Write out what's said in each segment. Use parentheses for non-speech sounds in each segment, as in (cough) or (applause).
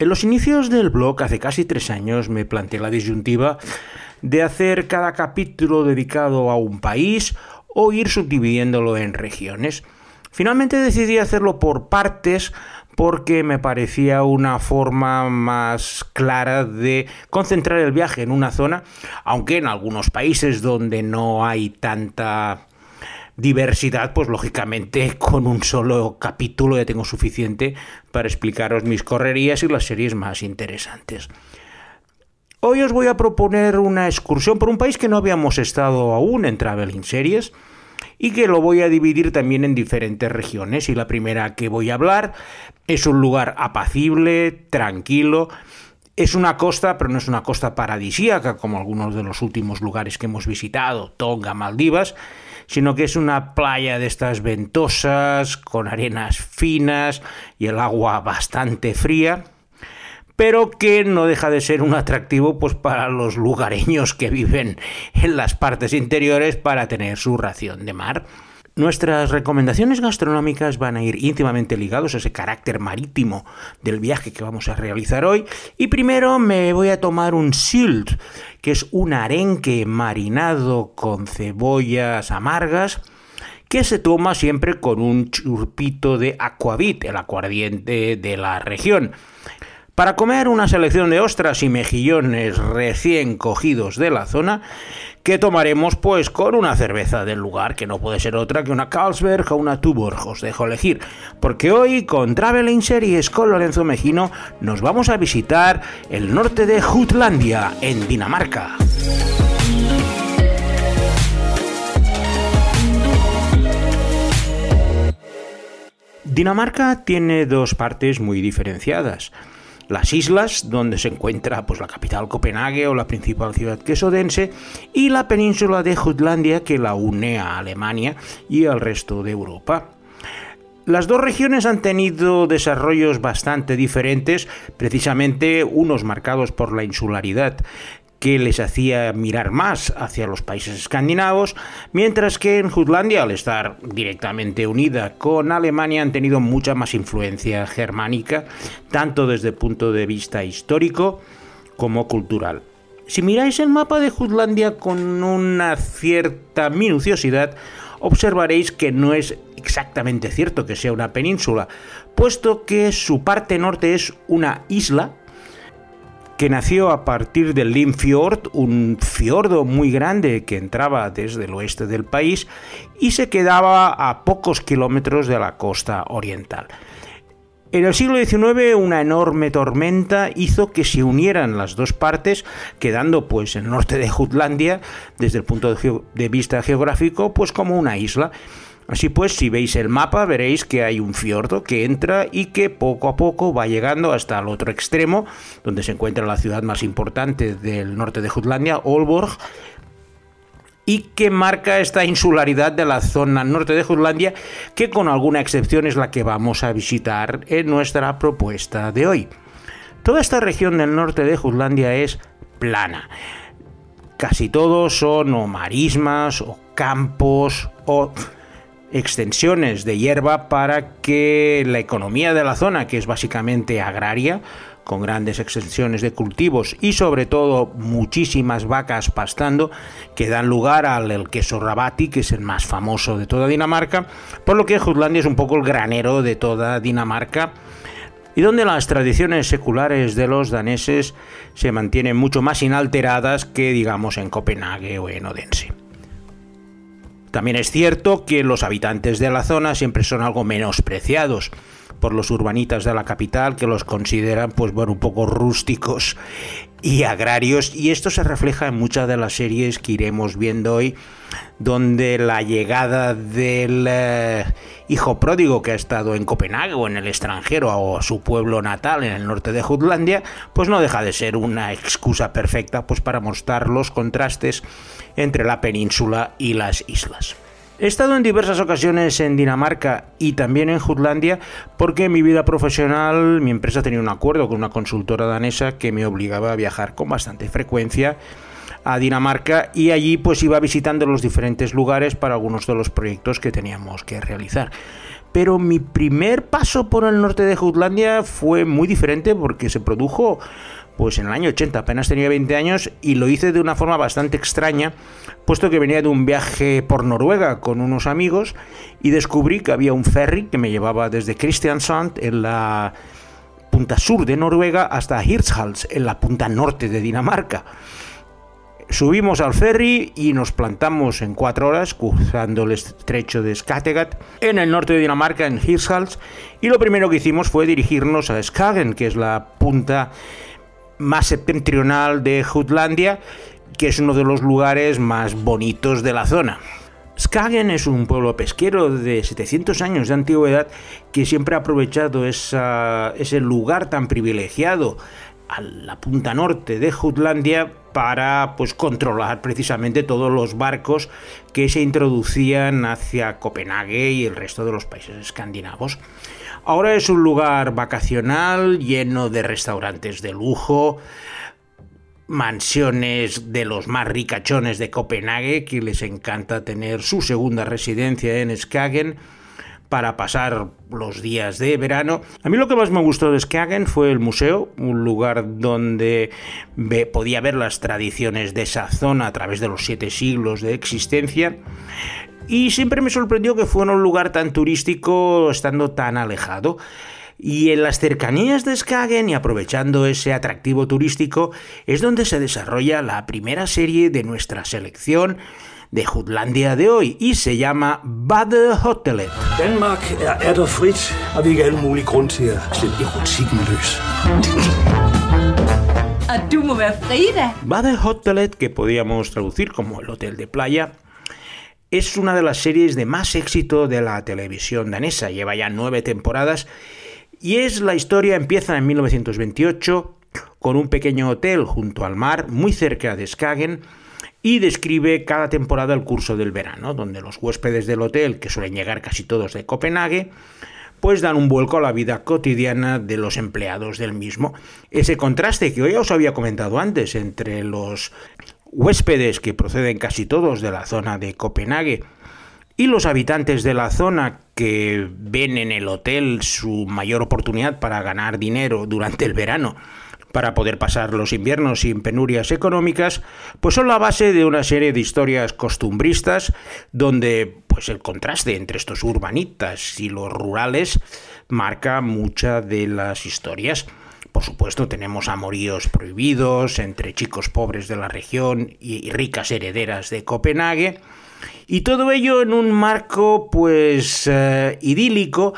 En los inicios del blog, hace casi tres años, me planteé la disyuntiva de hacer cada capítulo dedicado a un país o ir subdividiéndolo en regiones. Finalmente decidí hacerlo por partes porque me parecía una forma más clara de concentrar el viaje en una zona, aunque en algunos países donde no hay tanta diversidad, pues lógicamente con un solo capítulo ya tengo suficiente para explicaros mis correrías y las series más interesantes. Hoy os voy a proponer una excursión por un país que no habíamos estado aún en Traveling Series y que lo voy a dividir también en diferentes regiones. Y la primera que voy a hablar es un lugar apacible, tranquilo. Es una costa, pero no es una costa paradisíaca como algunos de los últimos lugares que hemos visitado, Tonga, Maldivas, sino que es una playa de estas ventosas, con arenas finas y el agua bastante fría pero que no deja de ser un atractivo pues para los lugareños que viven en las partes interiores para tener su ración de mar. Nuestras recomendaciones gastronómicas van a ir íntimamente ligados a ese carácter marítimo del viaje que vamos a realizar hoy. Y primero me voy a tomar un silt, que es un arenque marinado con cebollas amargas, que se toma siempre con un churpito de aquavit, el aguardiente de la región. Para comer una selección de ostras y mejillones recién cogidos de la zona, que tomaremos pues con una cerveza del lugar, que no puede ser otra que una Carlsberg o una Tuborg, os dejo elegir, porque hoy con Traveling Series con Lorenzo Mejino nos vamos a visitar el norte de Jutlandia, en Dinamarca. Dinamarca tiene dos partes muy diferenciadas las islas, donde se encuentra pues, la capital Copenhague o la principal ciudad quesodense, y la península de Jutlandia que la une a Alemania y al resto de Europa. Las dos regiones han tenido desarrollos bastante diferentes, precisamente unos marcados por la insularidad que les hacía mirar más hacia los países escandinavos, mientras que en Jutlandia, al estar directamente unida con Alemania, han tenido mucha más influencia germánica, tanto desde el punto de vista histórico como cultural. Si miráis el mapa de Jutlandia con una cierta minuciosidad, observaréis que no es exactamente cierto que sea una península, puesto que su parte norte es una isla, que nació a partir del Limfjord, un fiordo muy grande que entraba desde el oeste del país y se quedaba a pocos kilómetros de la costa oriental. En el siglo XIX una enorme tormenta hizo que se unieran las dos partes, quedando pues el norte de Jutlandia, desde el punto de vista geográfico, pues como una isla. Así pues, si veis el mapa, veréis que hay un fiordo que entra y que poco a poco va llegando hasta el otro extremo, donde se encuentra la ciudad más importante del norte de Jutlandia, Aalborg, y que marca esta insularidad de la zona norte de Jutlandia, que con alguna excepción es la que vamos a visitar en nuestra propuesta de hoy. Toda esta región del norte de Jutlandia es plana. Casi todos son o marismas o campos o extensiones de hierba para que la economía de la zona, que es básicamente agraria, con grandes extensiones de cultivos y sobre todo muchísimas vacas pastando que dan lugar al queso rabati, que es el más famoso de toda Dinamarca, por lo que Jutlandia es un poco el granero de toda Dinamarca y donde las tradiciones seculares de los daneses se mantienen mucho más inalteradas que digamos en Copenhague o en Odense. También es cierto que los habitantes de la zona siempre son algo menospreciados por los urbanitas de la capital que los consideran pues bueno un poco rústicos y agrarios y esto se refleja en muchas de las series que iremos viendo hoy donde la llegada del eh, hijo pródigo que ha estado en Copenhague o en el extranjero o su pueblo natal en el norte de Jutlandia pues no deja de ser una excusa perfecta pues para mostrar los contrastes entre la península y las islas. He estado en diversas ocasiones en Dinamarca y también en Jutlandia porque en mi vida profesional mi empresa tenía un acuerdo con una consultora danesa que me obligaba a viajar con bastante frecuencia a Dinamarca y allí pues iba visitando los diferentes lugares para algunos de los proyectos que teníamos que realizar. Pero mi primer paso por el norte de Jutlandia fue muy diferente porque se produjo pues en el año 80, apenas tenía 20 años y lo hice de una forma bastante extraña, puesto que venía de un viaje por Noruega con unos amigos y descubrí que había un ferry que me llevaba desde Kristiansand en la punta sur de Noruega hasta Hirtshals en la punta norte de Dinamarca. Subimos al ferry y nos plantamos en cuatro horas cruzando el estrecho de Skattegat en el norte de Dinamarca, en Hirtshals, y lo primero que hicimos fue dirigirnos a Skagen, que es la punta más septentrional de Jutlandia, que es uno de los lugares más bonitos de la zona. Skagen es un pueblo pesquero de 700 años de antigüedad que siempre ha aprovechado ese lugar tan privilegiado a la punta norte de Jutlandia para pues controlar precisamente todos los barcos que se introducían hacia Copenhague y el resto de los países escandinavos. Ahora es un lugar vacacional lleno de restaurantes de lujo, mansiones de los más ricachones de Copenhague que les encanta tener su segunda residencia en Skagen para pasar los días de verano. A mí lo que más me gustó de Skagen fue el museo, un lugar donde podía ver las tradiciones de esa zona a través de los siete siglos de existencia. Y siempre me sorprendió que fuera un lugar tan turístico estando tan alejado. Y en las cercanías de Skagen y aprovechando ese atractivo turístico es donde se desarrolla la primera serie de nuestra selección de Jutlandia de hoy y se llama Bade Hotelet. Danmark er er frit, og vi ikke alle mulige grund til at slippe erotikken løs. Bade Hotelet, que podíamos traducir como el hotel de playa, es una de las series de más éxito de la televisión danesa. Lleva ya nueve temporadas y es la historia, empieza en 1928 con un pequeño hotel junto al mar, muy cerca de Skagen, y describe cada temporada el curso del verano, donde los huéspedes del hotel, que suelen llegar casi todos de Copenhague, pues dan un vuelco a la vida cotidiana de los empleados del mismo. Ese contraste que hoy os había comentado antes entre los huéspedes que proceden casi todos de la zona de Copenhague y los habitantes de la zona que ven en el hotel su mayor oportunidad para ganar dinero durante el verano para poder pasar los inviernos sin penurias económicas, pues son la base de una serie de historias costumbristas donde pues el contraste entre estos urbanitas y los rurales marca muchas de las historias. Por supuesto, tenemos amoríos prohibidos entre chicos pobres de la región y ricas herederas de Copenhague, y todo ello en un marco pues eh, idílico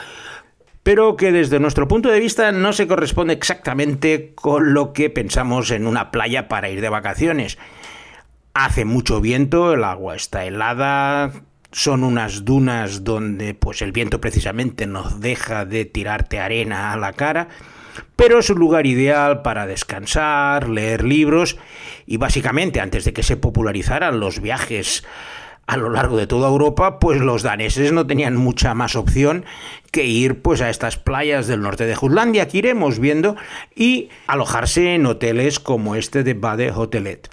pero que desde nuestro punto de vista no se corresponde exactamente con lo que pensamos en una playa para ir de vacaciones. Hace mucho viento, el agua está helada, son unas dunas donde pues el viento precisamente nos deja de tirarte arena a la cara, pero es un lugar ideal para descansar, leer libros y básicamente antes de que se popularizaran los viajes a lo largo de toda Europa, pues los daneses no tenían mucha más opción que ir pues a estas playas del norte de Jutlandia que iremos viendo y alojarse en hoteles como este de Bade Hotelet.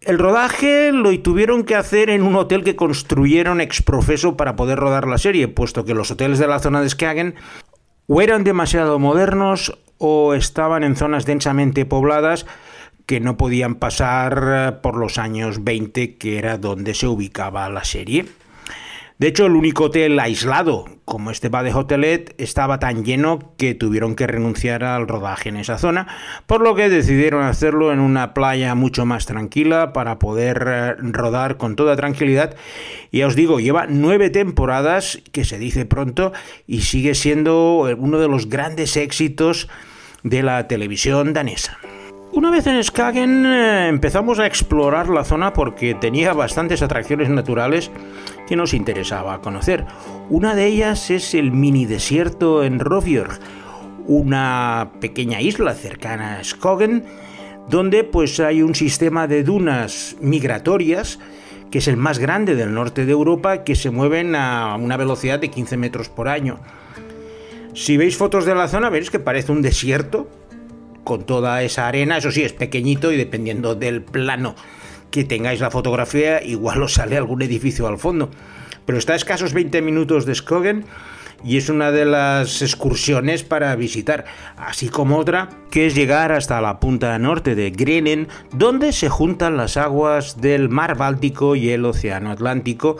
El rodaje lo tuvieron que hacer en un hotel que construyeron exprofeso para poder rodar la serie, puesto que los hoteles de la zona de Skagen o eran demasiado modernos o estaban en zonas densamente pobladas que no podían pasar eh, por los años 20, que era donde se ubicaba la serie. De hecho, el único hotel aislado, como este Bade Hotelet, estaba tan lleno que tuvieron que renunciar al rodaje en esa zona, por lo que decidieron hacerlo en una playa mucho más tranquila para poder eh, rodar con toda tranquilidad. Y ya os digo, lleva nueve temporadas, que se dice pronto, y sigue siendo uno de los grandes éxitos de la televisión danesa. Una vez en Skagen eh, empezamos a explorar la zona porque tenía bastantes atracciones naturales que nos interesaba conocer. Una de ellas es el mini desierto en Rovjorg, una pequeña isla cercana a Skagen, donde pues hay un sistema de dunas migratorias que es el más grande del norte de Europa, que se mueven a una velocidad de 15 metros por año. Si veis fotos de la zona veréis que parece un desierto, con toda esa arena, eso sí, es pequeñito y dependiendo del plano que tengáis la fotografía, igual os sale algún edificio al fondo. Pero está a escasos 20 minutos de Skogen y es una de las excursiones para visitar, así como otra que es llegar hasta la punta norte de Grenen, donde se juntan las aguas del mar Báltico y el océano Atlántico,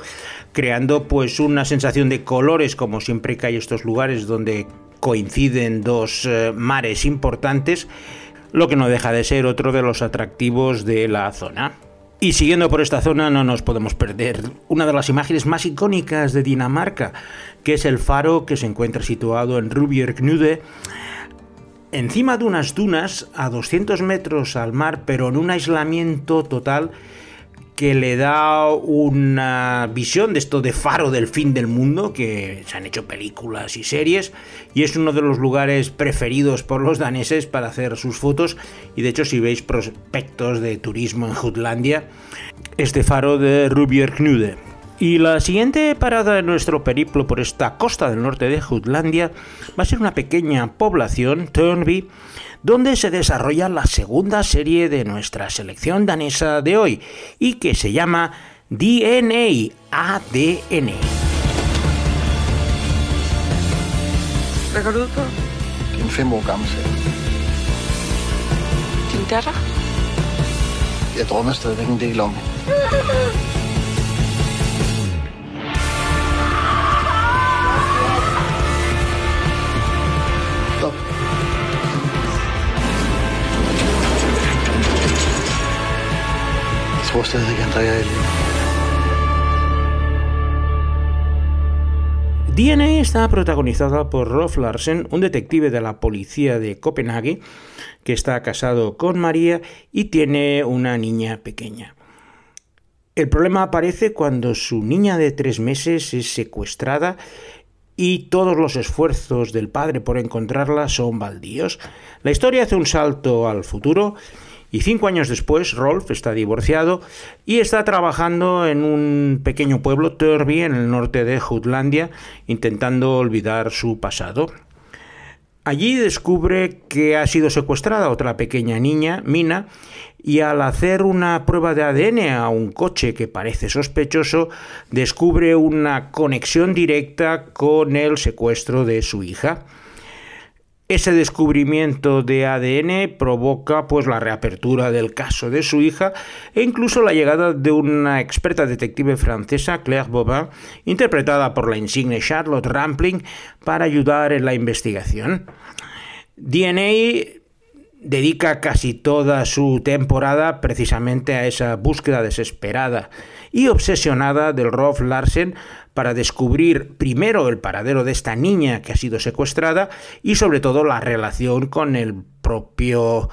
creando pues una sensación de colores como siempre que hay estos lugares donde coinciden dos eh, mares importantes, lo que no deja de ser otro de los atractivos de la zona. Y siguiendo por esta zona no nos podemos perder una de las imágenes más icónicas de Dinamarca, que es el faro que se encuentra situado en Rubjerknude, encima de unas dunas a 200 metros al mar, pero en un aislamiento total que le da una visión de esto de faro del fin del mundo, que se han hecho películas y series, y es uno de los lugares preferidos por los daneses para hacer sus fotos, y de hecho si veis prospectos de turismo en Jutlandia, este faro de Rubjerknude. Y la siguiente parada de nuestro periplo por esta costa del norte de Jutlandia va a ser una pequeña población, Turnby, donde se desarrolla la segunda serie de nuestra selección danesa de hoy y que se llama DNA ADN. (laughs) DNA está protagonizada por Rolf Larsen, un detective de la policía de Copenhague, que está casado con María y tiene una niña pequeña. El problema aparece cuando su niña de tres meses es secuestrada y todos los esfuerzos del padre por encontrarla son baldíos. La historia hace un salto al futuro y cinco años después Rolf está divorciado y está trabajando en un pequeño pueblo, Törby, en el norte de Jutlandia, intentando olvidar su pasado. Allí descubre que ha sido secuestrada otra pequeña niña, Mina, y al hacer una prueba de ADN a un coche que parece sospechoso, descubre una conexión directa con el secuestro de su hija. Ese descubrimiento de ADN provoca pues la reapertura del caso de su hija e incluso la llegada de una experta detective francesa, Claire Bobin, interpretada por la insigne Charlotte Rampling, para ayudar en la investigación. DNA dedica casi toda su temporada precisamente a esa búsqueda desesperada y obsesionada del Rolf Larsen para descubrir primero el paradero de esta niña que ha sido secuestrada y sobre todo la relación con el propio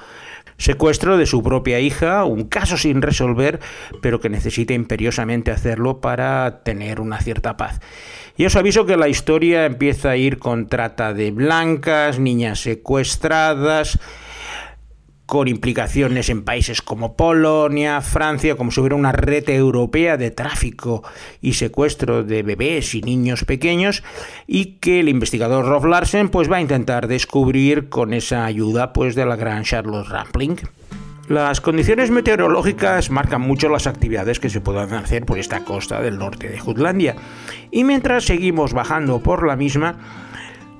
secuestro de su propia hija, un caso sin resolver, pero que necesita imperiosamente hacerlo para tener una cierta paz. Y os aviso que la historia empieza a ir con trata de blancas, niñas secuestradas, con implicaciones en países como Polonia, Francia, como si hubiera una red europea de tráfico y secuestro de bebés y niños pequeños, y que el investigador Rolf Larsen pues, va a intentar descubrir con esa ayuda pues, de la gran Charlotte Rampling. Las condiciones meteorológicas marcan mucho las actividades que se puedan hacer por esta costa del norte de Jutlandia, y mientras seguimos bajando por la misma,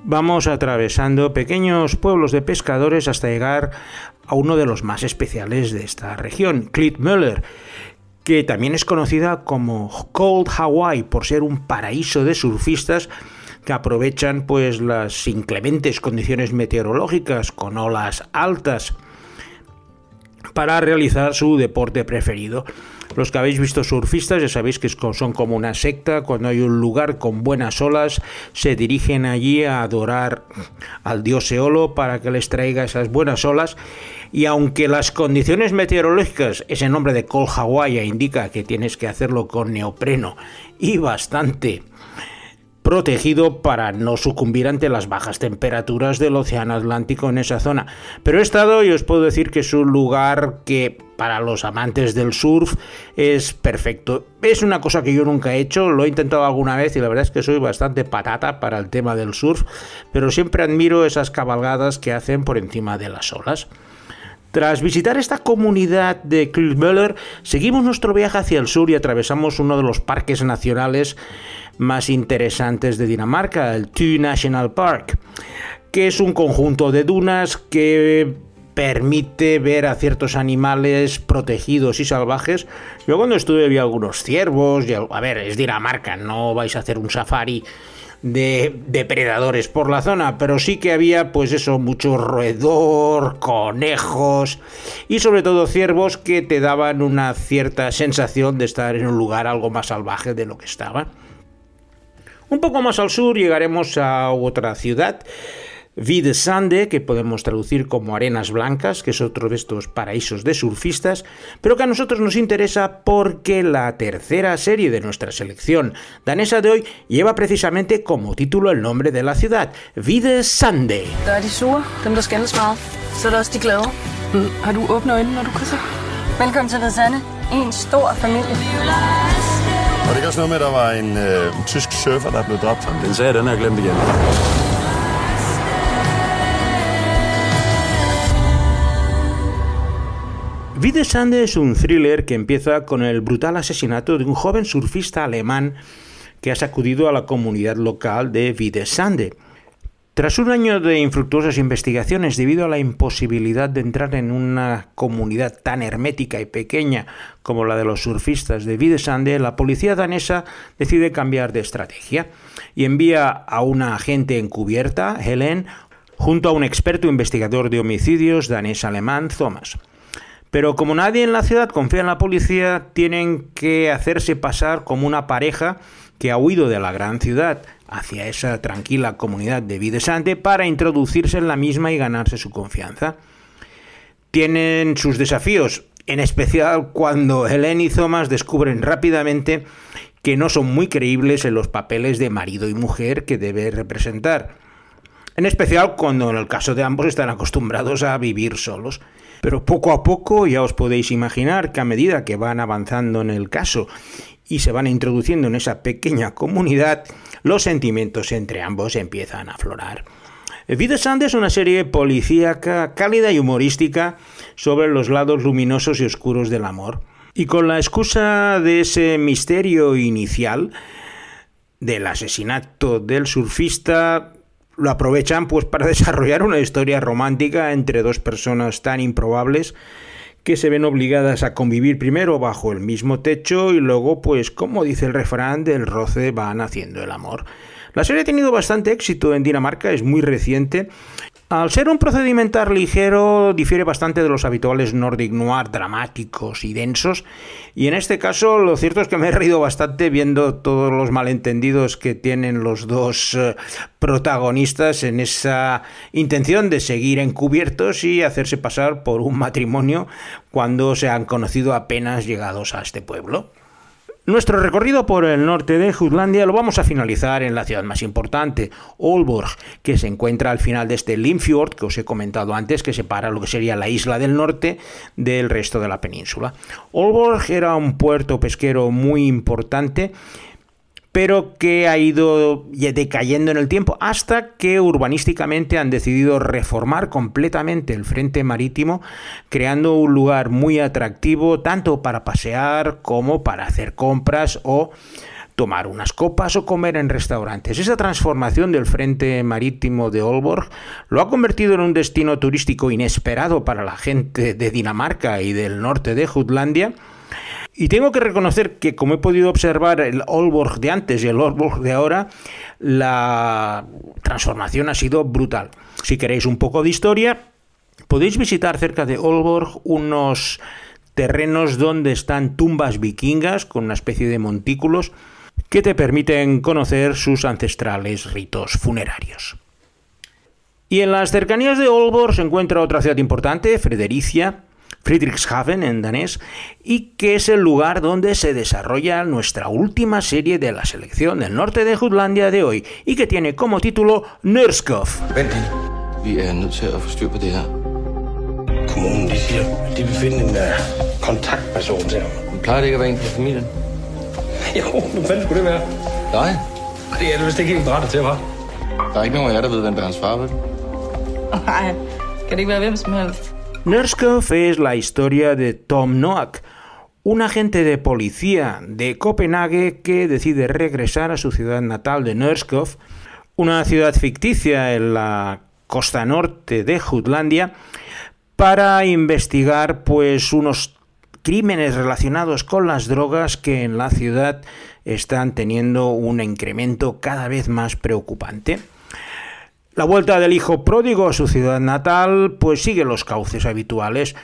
vamos atravesando pequeños pueblos de pescadores hasta llegar a uno de los más especiales de esta región, Klitmöller, que también es conocida como Cold Hawaii por ser un paraíso de surfistas que aprovechan pues las inclementes condiciones meteorológicas con olas altas para realizar su deporte preferido. Los que habéis visto surfistas ya sabéis que son como una secta, cuando hay un lugar con buenas olas se dirigen allí a adorar al dios Eolo para que les traiga esas buenas olas. Y aunque las condiciones meteorológicas, ese nombre de Col Hawaii indica que tienes que hacerlo con neopreno y bastante protegido para no sucumbir ante las bajas temperaturas del Océano Atlántico en esa zona. Pero he estado y os puedo decir que es un lugar que para los amantes del surf es perfecto. Es una cosa que yo nunca he hecho, lo he intentado alguna vez y la verdad es que soy bastante patata para el tema del surf, pero siempre admiro esas cabalgadas que hacen por encima de las olas. Tras visitar esta comunidad de Klitmöller, seguimos nuestro viaje hacia el sur y atravesamos uno de los parques nacionales más interesantes de Dinamarca, el Thy National Park, que es un conjunto de dunas que permite ver a ciertos animales protegidos y salvajes. Yo cuando estuve vi algunos ciervos, y, a ver, es Dinamarca, no vais a hacer un safari de depredadores por la zona, pero sí que había pues eso, mucho roedor, conejos y sobre todo ciervos que te daban una cierta sensación de estar en un lugar algo más salvaje de lo que estaba. Un poco más al sur llegaremos a otra ciudad Vide Sande, que podemos traducir como arenas blancas, que es otro de estos paraísos de surfistas, pero que a nosotros nos interesa porque la tercera serie de nuestra selección danesa de hoy lleva precisamente como título el nombre de la ciudad, Vide Og det også noget med, at der var en øh, tysk surfer, der blev dræbt. Den sagde, den har jeg glemt igen. Vide Sande es un thriller que empieza con el brutal asesinato de un joven surfista alemán que ha sacudido a la comunidad local de Vide Sande. Tras un año de infructuosas investigaciones debido a la imposibilidad de entrar en una comunidad tan hermética y pequeña como la de los surfistas de Videsande, la policía danesa decide cambiar de estrategia y envía a una agente encubierta, Helen, junto a un experto investigador de homicidios danés-alemán, Thomas. Pero como nadie en la ciudad confía en la policía, tienen que hacerse pasar como una pareja que ha huido de la gran ciudad hacia esa tranquila comunidad de Videsante para introducirse en la misma y ganarse su confianza. Tienen sus desafíos, en especial cuando Helen y Thomas descubren rápidamente que no son muy creíbles en los papeles de marido y mujer que debe representar. En especial cuando en el caso de ambos están acostumbrados a vivir solos. Pero poco a poco ya os podéis imaginar que a medida que van avanzando en el caso y se van introduciendo en esa pequeña comunidad, los sentimientos entre ambos empiezan a aflorar. Vida Sand es una serie policíaca, cálida y humorística sobre los lados luminosos y oscuros del amor. Y con la excusa de ese misterio inicial del asesinato del surfista, lo aprovechan pues para (laughs) desarrollar una historia romántica entre dos personas tan improbables que se ven obligadas a convivir primero bajo el mismo techo y luego pues como dice el refrán del roce van haciendo el amor. La serie ha tenido bastante éxito en Dinamarca, es muy reciente al ser un procedimental ligero, difiere bastante de los habituales Nordic Noir dramáticos y densos, y en este caso lo cierto es que me he reído bastante viendo todos los malentendidos que tienen los dos eh, protagonistas en esa intención de seguir encubiertos y hacerse pasar por un matrimonio cuando se han conocido apenas llegados a este pueblo. Nuestro recorrido por el norte de Jutlandia lo vamos a finalizar en la ciudad más importante, Aalborg, que se encuentra al final de este Limfjord que os he comentado antes, que separa lo que sería la isla del norte del resto de la península. Aalborg era un puerto pesquero muy importante pero que ha ido decayendo en el tiempo hasta que urbanísticamente han decidido reformar completamente el frente marítimo, creando un lugar muy atractivo tanto para pasear como para hacer compras o tomar unas copas o comer en restaurantes. Esa transformación del frente marítimo de Aalborg lo ha convertido en un destino turístico inesperado para la gente de Dinamarca y del norte de Jutlandia y tengo que reconocer que, como he podido observar el Aalborg de antes y el Aalborg de ahora, la transformación ha sido brutal. Si queréis un poco de historia, podéis visitar cerca de Aalborg unos terrenos donde están tumbas vikingas con una especie de montículos que te permiten conocer sus ancestrales ritos funerarios. Y en las cercanías de Aalborg se encuentra otra ciudad importante, Fredericia, Friedrichshafen en danés, y que es el lugar donde se desarrolla nuestra última serie de la selección del norte de Jutlandia de hoy, y que tiene como título er på det er det vist ikke helt berettet til, hva'? Der er ikke nogen af jer, der ved, hvem der er hans far, vel? Nej, kan det ikke være hvem som helst? Nørskov es la historia de Tom Noack, un agente de policía de Copenhague que decide regresar a su ciudad natal de Norskov, una ciudad ficticia en la costa norte de Jutlandia, para investigar pues unos crímenes relacionados con las drogas que en la ciudad están teniendo un incremento cada vez más preocupante. La vuelta del hijo pródigo a su ciudad natal pues sigue los cauces habituales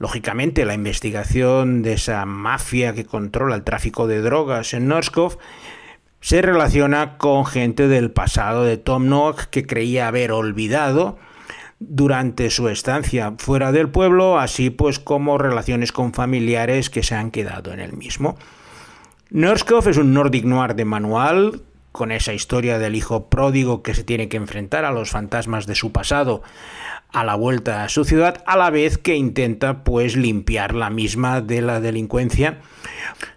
Lógicamente, la investigación de esa mafia que controla el tráfico de drogas en Norskov se relaciona con gente del pasado de Tom Nook que creía haber olvidado durante su estancia fuera del pueblo, así pues como relaciones con familiares que se han quedado en el mismo. Norskov es un Nordic Noir de manual, con esa historia del hijo pródigo que se tiene que enfrentar a los fantasmas de su pasado a la vuelta a su ciudad, a la vez que intenta pues limpiar la misma de la delincuencia,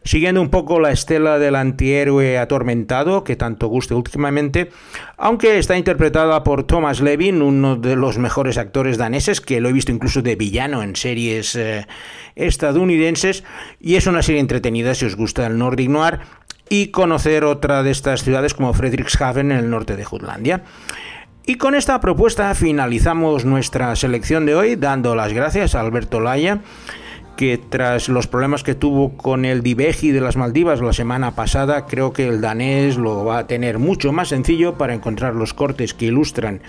siguiendo un poco la estela del antihéroe atormentado que tanto guste últimamente, aunque está interpretada por Thomas Levin, uno de los mejores actores daneses, que lo he visto incluso de villano en series eh, estadounidenses, y es una serie entretenida si os gusta el Nordic Noir y conocer otra de estas ciudades como Frederikshavn en el norte de Jutlandia. Y con esta propuesta finalizamos nuestra selección de hoy, dando las gracias a Alberto Laya, que tras los problemas que tuvo con el Diveji de las Maldivas la semana pasada, creo que el danés lo va a tener mucho más sencillo para encontrar los cortes que ilustran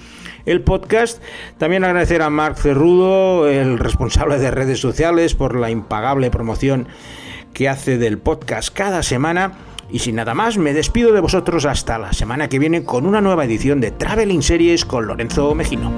el podcast. También agradecer a Marc Cerrudo, el responsable de redes sociales, por la impagable promoción que hace del podcast cada semana. Y sin nada más, me despido de vosotros hasta la semana que viene con una nueva edición de Traveling Series con Lorenzo Mejino.